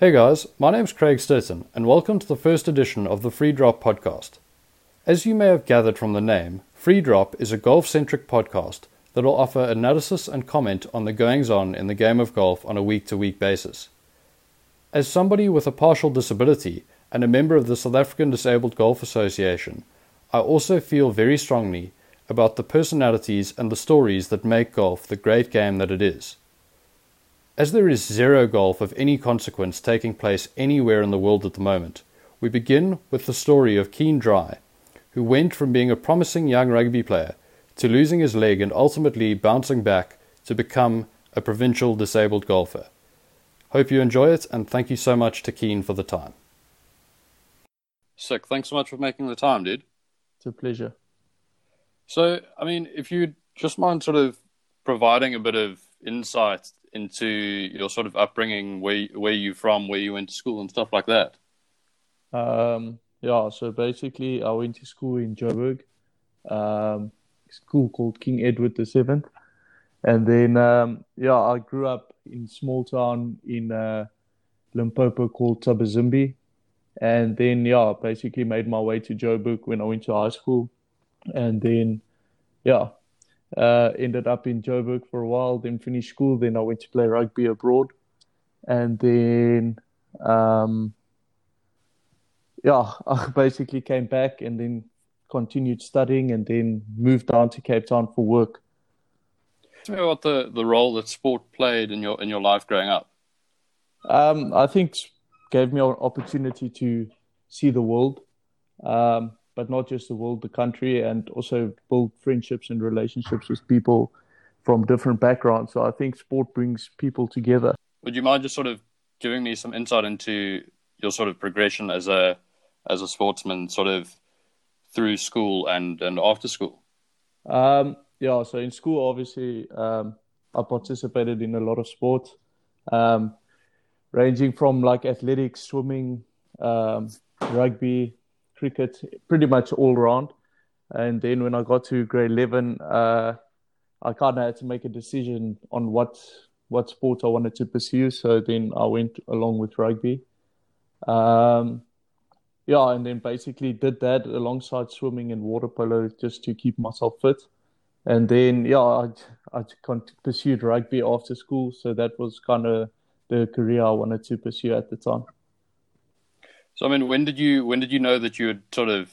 Hey guys, my name's Craig Sturton, and welcome to the first edition of the Free Drop podcast. As you may have gathered from the name, Free Drop is a golf centric podcast that will offer analysis and comment on the goings on in the game of golf on a week to week basis. As somebody with a partial disability and a member of the South African Disabled Golf Association, I also feel very strongly about the personalities and the stories that make golf the great game that it is. As there is zero golf of any consequence taking place anywhere in the world at the moment, we begin with the story of Keane Dry, who went from being a promising young rugby player to losing his leg and ultimately bouncing back to become a provincial disabled golfer. Hope you enjoy it, and thank you so much to Keane for the time. Sick. Thanks so much for making the time, dude. It's a pleasure. So, I mean, if you'd just mind sort of providing a bit of insight into your sort of upbringing, where where you from, where you went to school, and stuff like that. Um, yeah, so basically, I went to school in Joburg, um, school called King Edward the Seventh, and then um, yeah, I grew up in small town in uh, Limpopo called Thabazimbi, and then yeah, basically made my way to Joburg when I went to high school, and then yeah, uh, ended up in Joburg for a while, then finished school. Then I went to play rugby abroad, and then um, yeah, I basically came back and then continued studying, and then moved down to Cape Town for work. Tell me about the, the role that sport played in your in your life growing up. Um, I think gave me an opportunity to see the world. Um, but not just the world, the country, and also build friendships and relationships with people from different backgrounds. So I think sport brings people together. Would you mind just sort of giving me some insight into your sort of progression as a as a sportsman, sort of through school and and after school? Um, yeah, so in school, obviously, um, I participated in a lot of sports, um, ranging from like athletics, swimming, um, rugby, cricket, pretty much all round. And then when I got to grade 11, uh, I kind of had to make a decision on what what sport I wanted to pursue. So then I went along with rugby. Um, yeah, and then basically did that alongside swimming and water polo just to keep myself fit. And then yeah, I I pursued rugby after school. So that was kind of the career I wanted to pursue at the time. So I mean, when did you when did you know that you would sort of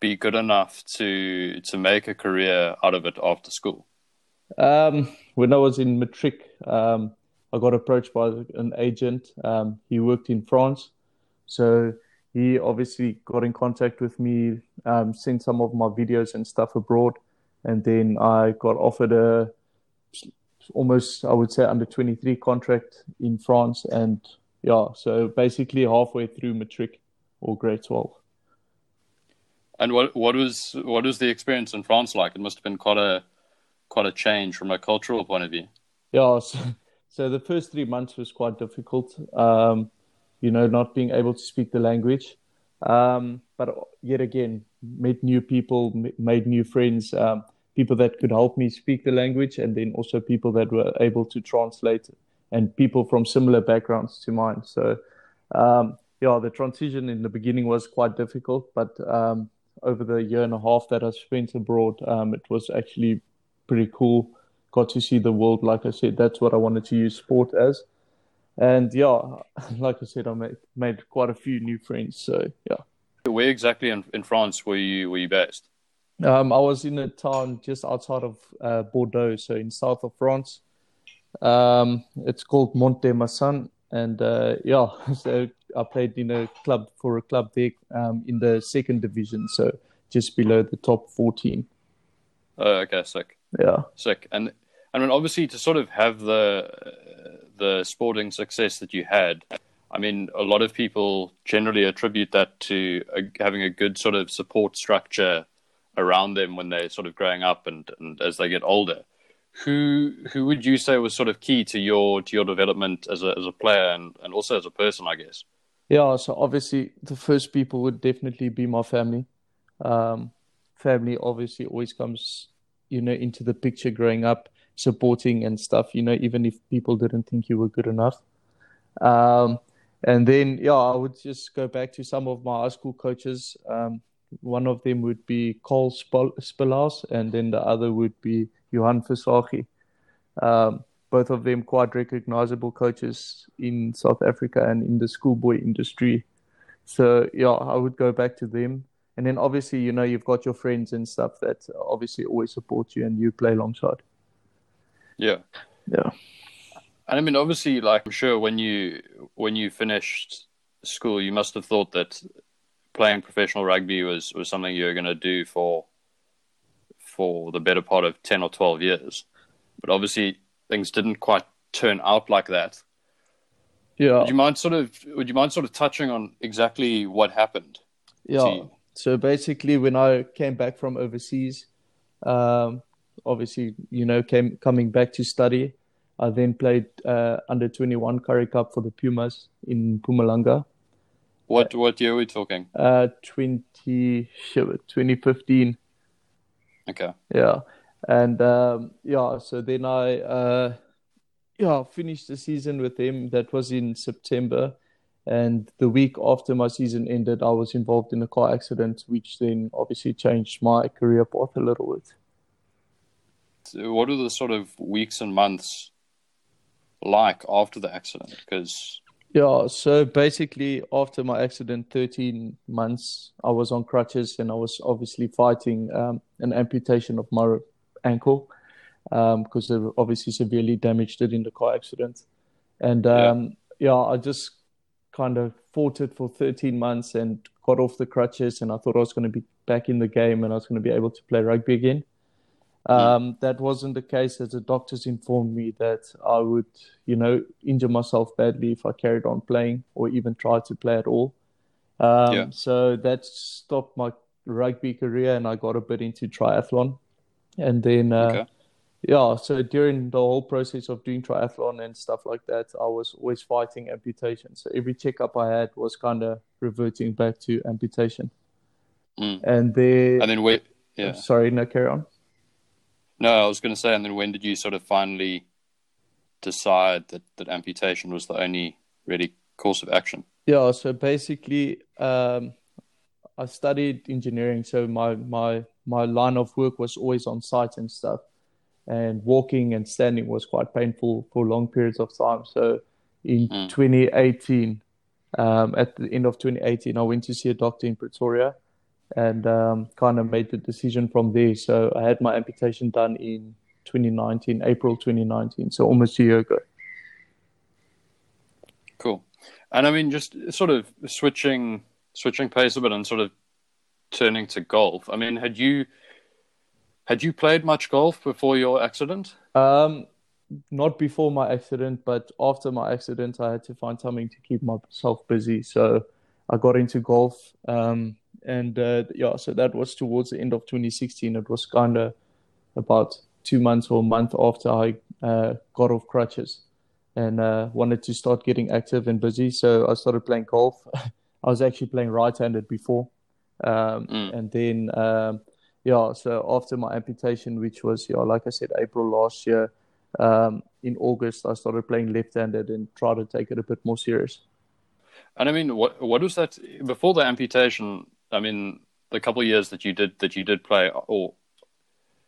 be good enough to to make a career out of it after school? Um, when I was in matric, um, I got approached by an agent. Um, he worked in France, so he obviously got in contact with me, um, sent some of my videos and stuff abroad, and then I got offered a almost I would say under twenty three contract in France, and yeah, so basically halfway through matric or grade twelve. And what what was what was the experience in France like? It must have been quite a quite a change from a cultural point of view. Yeah, so, so the first three months was quite difficult. Um, you know, not being able to speak the language, um, but yet again, met new people, made new friends, um, people that could help me speak the language, and then also people that were able to translate and people from similar backgrounds to mine. So, um, yeah, the transition in the beginning was quite difficult, but um, over the year and a half that I spent abroad, um, it was actually pretty cool. Got to see the world. Like I said, that's what I wanted to use sport as. And yeah, like I said, I made, made quite a few new friends. So yeah. Where exactly in, in France were you were you based? Um, I was in a town just outside of uh, Bordeaux, so in south of France. Um, it's called Mont-de-Marsan, and uh, yeah, so I played in a club for a club there um, in the second division, so just below the top fourteen. Oh, okay, sick. Yeah, sick. And I mean, obviously, to sort of have the the sporting success that you had, I mean, a lot of people generally attribute that to having a good sort of support structure around them when they're sort of growing up and, and as they get older who who would you say was sort of key to your to your development as a as a player and, and also as a person, I guess? Yeah, so obviously the first people would definitely be my family. Um, family obviously always comes, you know, into the picture growing up, supporting and stuff. You know, even if people didn't think you were good enough. Um, and then yeah, I would just go back to some of my high school coaches. Um, one of them would be Cole Spillaus, and then the other would be Johan Versagi. Um, both of them quite recognizable coaches in South Africa and in the schoolboy industry. So yeah, I would go back to them. And then obviously, you know, you've got your friends and stuff that obviously always support you and you play alongside. Yeah. Yeah. And I mean, obviously, like I'm sure when you when you finished school, you must have thought that playing professional rugby was was something you were going to do for for the better part of ten or twelve years. But obviously, things didn't quite turn out like that. Yeah. Would you mind sort of would you mind sort of touching on exactly what happened? Yeah. So basically, when I came back from overseas, um, obviously, you know, came coming back to study. I then played uh, under 21 Currie Cup for the Pumas in Mpumalanga. What what year are we talking? Uh, 20, 2015. Okay. Yeah. And um, yeah, so then I uh, yeah finished the season with them. That was in September, and the week after my season ended, I was involved in a car accident, which then obviously changed my career path a little bit. So what are the sort of weeks and months like after the accident? Because yeah, so basically after my accident, 13 months, I was on crutches and I was obviously fighting um, an amputation of my ankle because um, they obviously severely damaged it in the car accident. And um, yeah. yeah, I just kind of fought it for 13 months and got off the crutches. And I thought I was going to be back in the game and I was going to be able to play rugby again. Hmm. Um, that wasn't the case as the doctors informed me that I would, you know, injure myself badly if I carried on playing or even tried to play at all. Um, yeah. So that stopped my rugby career and I got a bit into triathlon. And then, uh, okay. yeah, so during the whole process of doing triathlon and stuff like that, I was always fighting amputation. So every checkup I had was kind of reverting back to amputation. Mm. And then, and then wait, yeah. Sorry, no, carry on. No, I was going to say, and then when did you sort of finally decide that, that amputation was the only really course of action? Yeah, so basically, um, I studied engineering, so my my my line of work was always on site and stuff. And walking and standing was quite painful for long periods of time. So in mm. 2018, um, at the end of 2018, I went to see a doctor in Pretoria and um, kind of made the decision from there. So I had my amputation done in 2019, April 2019, so almost a year ago. Cool. And I mean, just sort of switching switching pace a bit and sort of turning to golf. I mean, had you had you played much golf before your accident? Um, not before my accident, but after my accident, I had to find something to keep myself busy. So I got into golf, um, and uh, yeah, so that was towards the end of 2016. It was kind of about two months or a month after I uh, got off crutches and uh, wanted to start getting active and busy. So I started playing golf. I was actually playing right-handed before, um, mm. And then, um, yeah, so after my amputation, which was, yeah, like I said, April last year, um, in August, I started playing left-handed and tried to take it a bit more serious. And I mean, what what was that before the amputation? I mean, the couple of years that you did that you did play, Oh,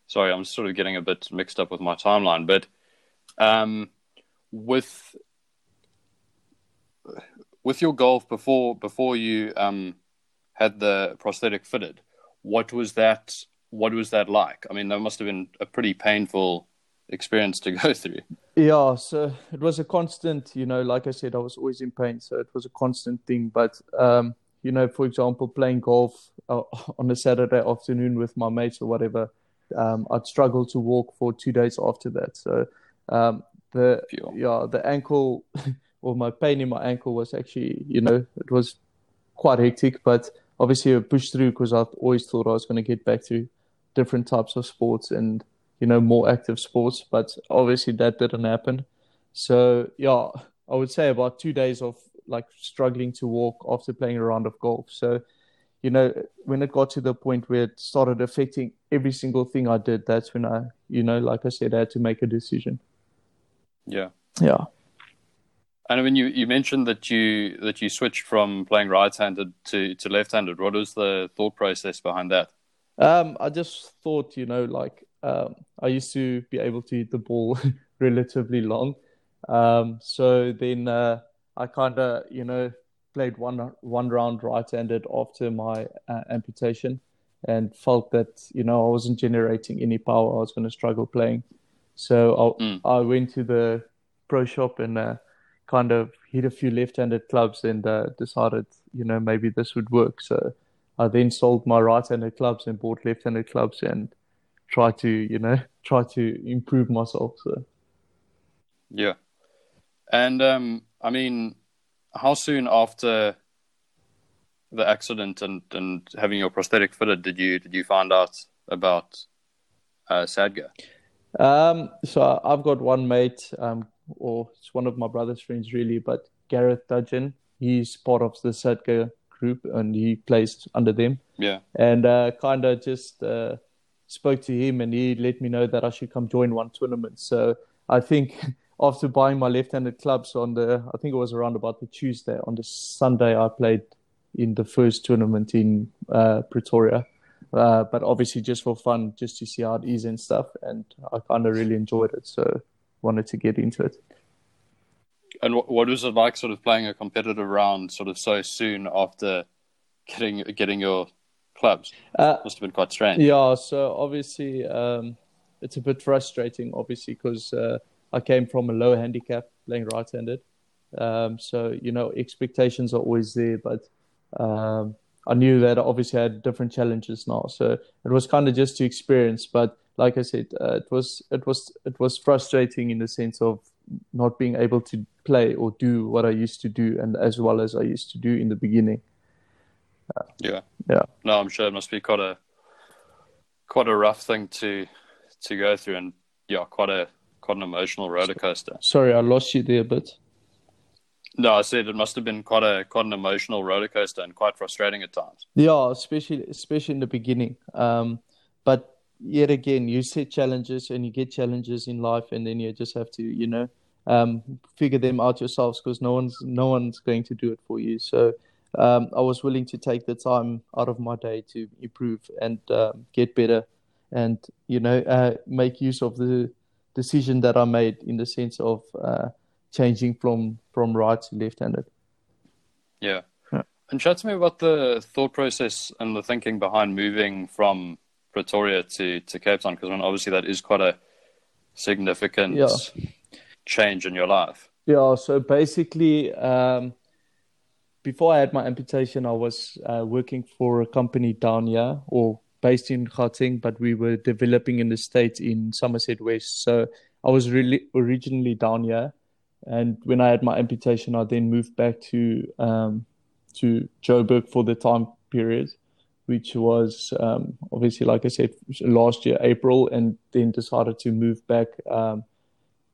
sorry, I'm sort of getting a bit mixed up with my timeline, but um, with with your golf before before you um, had the prosthetic fitted, what was that? What was that like? I mean, that must have been a pretty painful experience to go through. Yeah, so it was a constant. You know, like I said, I was always in pain, so it was a constant thing. But um, you know, for example, playing golf uh, on a Saturday afternoon with my mates or whatever, um, I'd struggle to walk for two days after that. So um, the Pure. yeah the ankle or my pain in my ankle was actually you know it was quite hectic, but obviously I pushed through because I've always thought I was going to get back to different types of sports and you know more active sports, but obviously that didn't happen. So yeah, I would say about two days of like struggling to walk after playing a round of golf. So you know when it got to the point where it started affecting every single thing I did, that's when I you know like I said I had to make a decision. Yeah. Yeah. And I mean, you, you mentioned that you that you switched from playing right-handed to, to left-handed. What was the thought process behind that? Um, I just thought, you know, like um, I used to be able to hit the ball relatively long, um, so then uh, I kind of, you know, played one one round right-handed after my uh, amputation, and felt that you know I wasn't generating any power. I was going to struggle playing, so I, mm. I went to the pro shop and uh, kind of hit a few left-handed clubs and uh, decided you know maybe this would work. So I then sold my right-handed clubs and bought left-handed clubs and tried to you know try to improve myself. So yeah, and um, I mean, how soon after the accident and, and having your prosthetic fitted did you did you find out about uh, Sadga? Um, so I've got one mate, um, or it's one of my brother's friends really, but Gareth Dudgeon. He's part of the Sadga group and he plays under them. Yeah. And uh, kind of just uh, spoke to him and he let me know that I should come join one tournament. So I think after buying my left-handed clubs on the, I think it was around about the Tuesday. On the Sunday, I played in the first tournament in uh, Pretoria. Uh, but obviously just for fun, just to see how it is and stuff. And I kind of really enjoyed it, so wanted to get into it. And what was it like, sort of playing a competitive round, sort of so soon after getting getting your clubs? Uh, Must have been quite strange. Yeah, so obviously um, it's a bit frustrating, obviously, because uh, I came from a low handicap playing right-handed. Um, so you know expectations are always there, but um, I knew that I obviously had different challenges now. So it was kind of just to experience. But like I said, uh, it was it was it was frustrating in the sense of not being able to play or do what I used to do, and as well as I used to do in the beginning. Uh, yeah, yeah. No, I'm sure it must be quite a quite a rough thing to to go through, and yeah, quite a quite an emotional roller coaster. Sorry, I lost you there a bit. No, I said it must have been quite a quite an emotional roller coaster and quite frustrating at times. Yeah, especially especially in the beginning. Um, but yet again, you set challenges and you get challenges in life, and then you just have to, you know, um, figure them out yourselves because no one's no one's going to do it for you. So um, I was willing to take the time out of my day to improve and um, get better, and you know, uh, make use of the decision that I made in the sense of. Uh, changing from from right to left-handed. Yeah. yeah. And chat to me about the thought process and the thinking behind moving from Pretoria to, to Cape Town, because obviously that is quite a significant yeah. change in your life. Yeah, so basically, um, before I had my amputation, I was uh, working for a company down here, or based in Gauteng, but we were developing in the States in Somerset West. So I was really originally down here, and when I had my amputation, I then moved back to um, to Joburg for the time period, which was um, obviously, like I said, last year April, and then decided to move back um,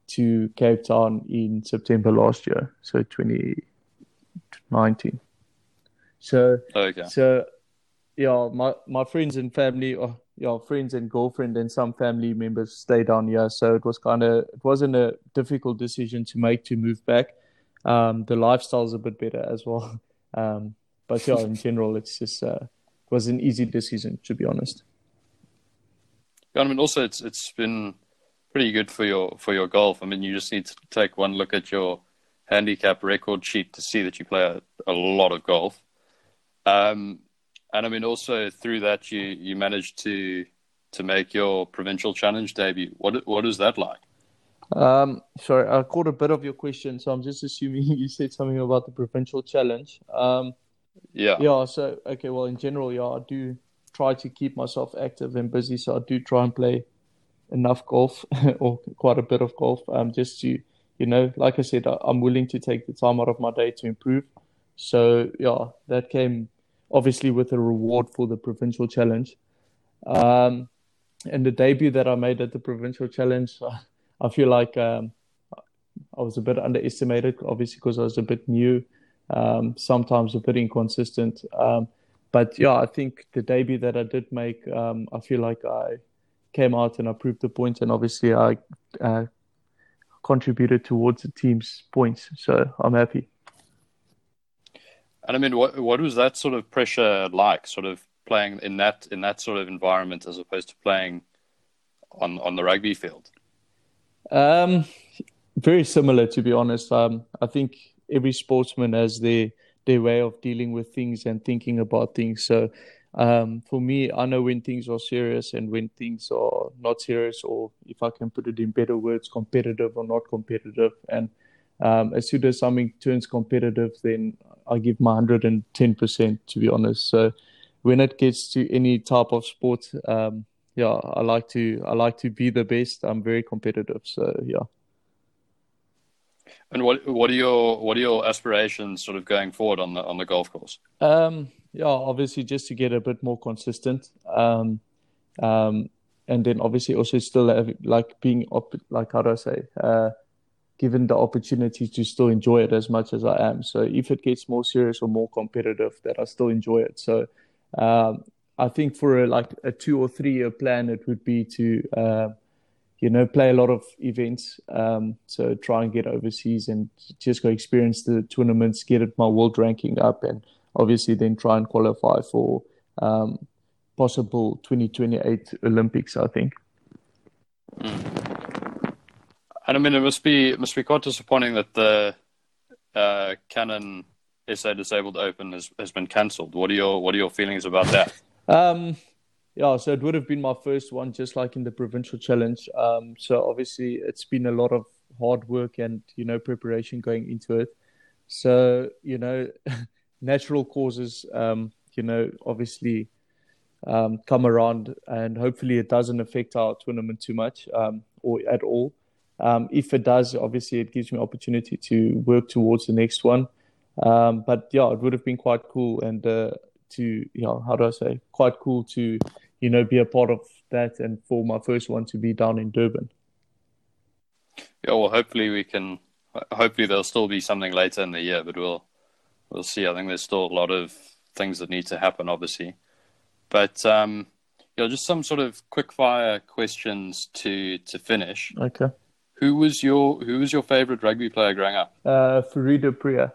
to Cape Town in September last year, so 2019. So, okay. so yeah, my my friends and family, oh, yeah, friends and girlfriend and some family members stay down here. So it was kind of it wasn't a difficult decision to make to move back. Um, the lifestyle's a bit better as well. Um, but yeah, in general, it's just uh, it was an easy decision to be honest. Yeah, I mean, also it's it's been pretty good for your for your golf. I mean, you just need to take one look at your handicap record sheet to see that you play a, a lot of golf. Um, and I mean, also through that, you you managed to to make your provincial challenge debut. What what is that like? Um, sorry, I caught a bit of your question, so I'm just assuming you said something about the provincial challenge. Um, yeah. Yeah. So okay, well, in general, yeah, I do try to keep myself active and busy, so I do try and play enough golf or quite a bit of golf, um, just to you know, like I said, I, I'm willing to take the time out of my day to improve. So yeah, that came obviously with a reward for the provincial challenge. Um, and the debut that I made at the provincial challenge, I feel like um, I was a bit underestimated, obviously because I was a bit new, um, sometimes a bit inconsistent. Um, but yeah, I think the debut that I did make, um, I feel like I came out and I proved the point, and obviously I uh, contributed towards the team's points. So I'm happy. And I mean, what what was that sort of pressure like? Sort of playing in that in that sort of environment as opposed to playing on on the rugby field. Um, very similar, to be honest. Um, I think every sportsman has their their way of dealing with things and thinking about things. So um, for me, I know when things are serious and when things are not serious, or if I can put it in better words, competitive or not competitive. And um, as soon as something turns competitive, then I give my 110%, to be honest. So when it gets to any type of sport, um, yeah, I like to I like to be the best. I'm very competitive, so yeah. And what what are your what are your aspirations sort of going forward on the on the golf course? Um, yeah, obviously just to get a bit more consistent. Um, um, and then obviously also still have, like being op- like how do I say, uh, given the opportunity to still enjoy it as much as I am. So if it gets more serious or more competitive, that I still enjoy it. So um, I think for a, like a two or three year plan, it would be to uh, you know play a lot of events. Um, so try and get overseas and just go experience the tournaments, get my world ranking up, and obviously then try and qualify for um, possible 2028 Olympics. I think. Mm. And I mean, it must be it must be quite disappointing that the uh, Canon SA Disabled Open has, has been cancelled. What are your what are your feelings about that? Um, yeah, so it would have been my first one, just like in the provincial challenge. Um, so obviously, it's been a lot of hard work and you know preparation going into it. So you know, natural causes, um, you know, obviously um, come around, and hopefully it doesn't affect our tournament too much um, or at all. Um, if it does, obviously it gives me opportunity to work towards the next one. Um, but yeah, it would have been quite cool and uh, to you know how do I say quite cool to you know be a part of that and for my first one to be down in Durban. Yeah, well, hopefully we can. Hopefully there'll still be something later in the year, but we'll we'll see. I think there's still a lot of things that need to happen, obviously. But um, yeah, just some sort of quick fire questions to to finish. Okay. Who was your Who was your favorite rugby player growing up? Uh, du Preez.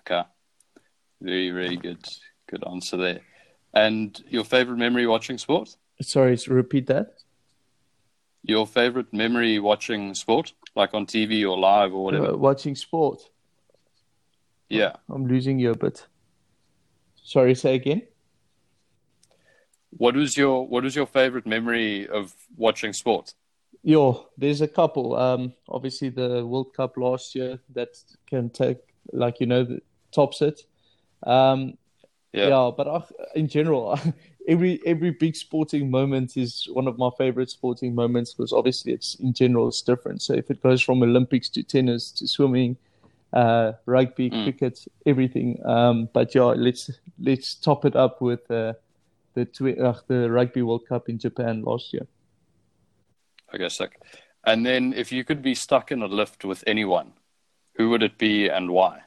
Okay. Very, very good, good answer there. And your favorite memory watching sport? Sorry, repeat that. Your favorite memory watching sport, like on TV or live or whatever? Uh, watching sport. Yeah. I'm losing you a bit. Sorry, say again. What was your What was your favorite memory of watching sport? Yo, there's a couple. Um, obviously the World Cup last year that can take, like you know, the tops it. Um, yeah. yeah. but I, in general, every every big sporting moment is one of my favorite sporting moments because obviously it's in general it's different. So if it goes from Olympics to tennis to swimming, uh, rugby, mm. cricket, everything. Um, but yeah, let's let's top it up with uh, the twi- uh, the Rugby World Cup in Japan last year. Okay, sick. And then if you could be stuck in a lift with anyone, who would it be and why?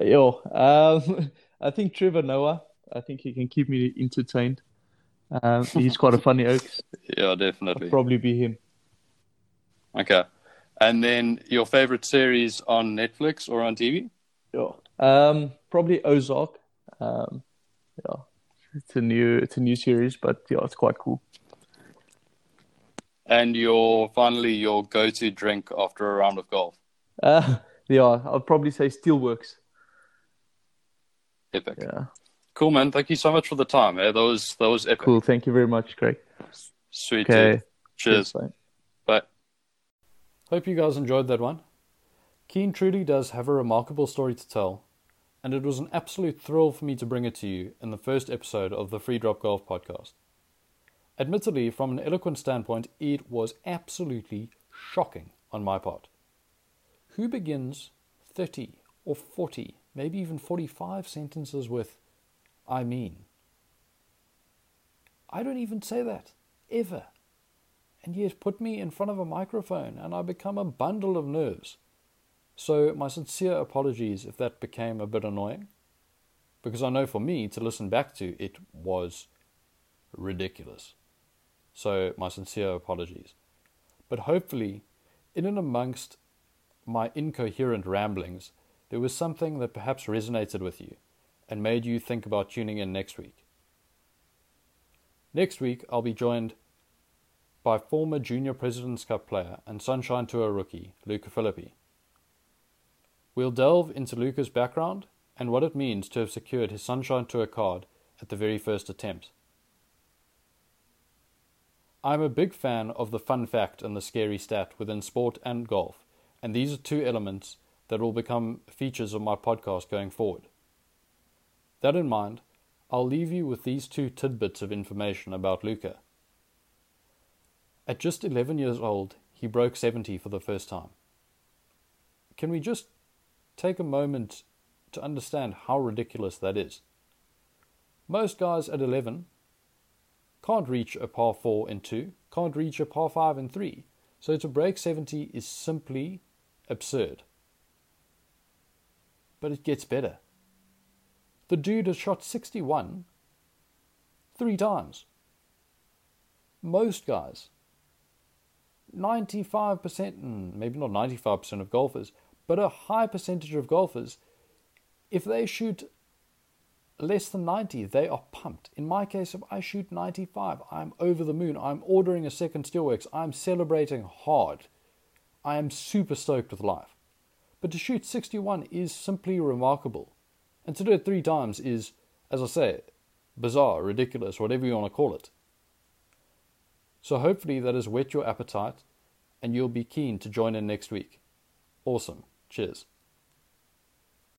Yo, um, I think Trevor Noah. I think he can keep me entertained. Um, he's quite a funny oak. yeah, definitely. I'll probably be him. Okay. And then your favorite series on Netflix or on TV? Yeah. Um, probably Ozark. Um, yeah. It's a new it's a new series, but yeah, it's quite cool. And your finally your go to drink after a round of golf? Uh, yeah, I'll probably say Steelworks. Epic. Yeah. Cool, man. Thank you so much for the time. Eh? That was that was epic. Cool. Thank you very much, Craig. Sweet. Okay. Cheers. Cheers bye. Hope you guys enjoyed that one. Keane truly does have a remarkable story to tell, and it was an absolute thrill for me to bring it to you in the first episode of the Free Drop Golf podcast. Admittedly, from an eloquent standpoint, it was absolutely shocking on my part. Who begins 30 or 40 maybe even 45 sentences with, I mean. I don't even say that, ever. And yet, put me in front of a microphone and I become a bundle of nerves. So, my sincere apologies if that became a bit annoying. Because I know for me to listen back to, it was ridiculous. So, my sincere apologies. But hopefully, In and amongst my incoherent ramblings, there was something that perhaps resonated with you and made you think about tuning in next week. Next week, I'll be joined by former Junior President's Cup player and Sunshine Tour rookie, Luca Filippi. We'll delve into Luca's background and what it means to have secured his Sunshine Tour card at the very first attempt. I'm a big fan of the fun fact and the scary stat within sport and golf, and these are two elements that will become features of my podcast going forward. That in mind, I'll leave you with these two tidbits of information about Luca. At just 11 years old, he broke 70 for the first time. Can we just take a moment to understand how ridiculous that is? Most guys at 11 can't reach a par 4 and 2, can't reach a par 5 and 3. So to break 70 is simply absurd. But it gets better. The dude has shot 61 three times. Most guys, 95%, maybe not 95% of golfers, but a high percentage of golfers, if they shoot less than 90, they are pumped. In my case, if I shoot 95, I'm over the moon. I'm ordering a second Steelworks. I'm celebrating hard. I am super stoked with life. But to shoot 61 is simply remarkable. And to do it three times is, as I say, bizarre, ridiculous, whatever you want to call it. So hopefully that has whet your appetite and you'll be keen to join in next week. Awesome. Cheers.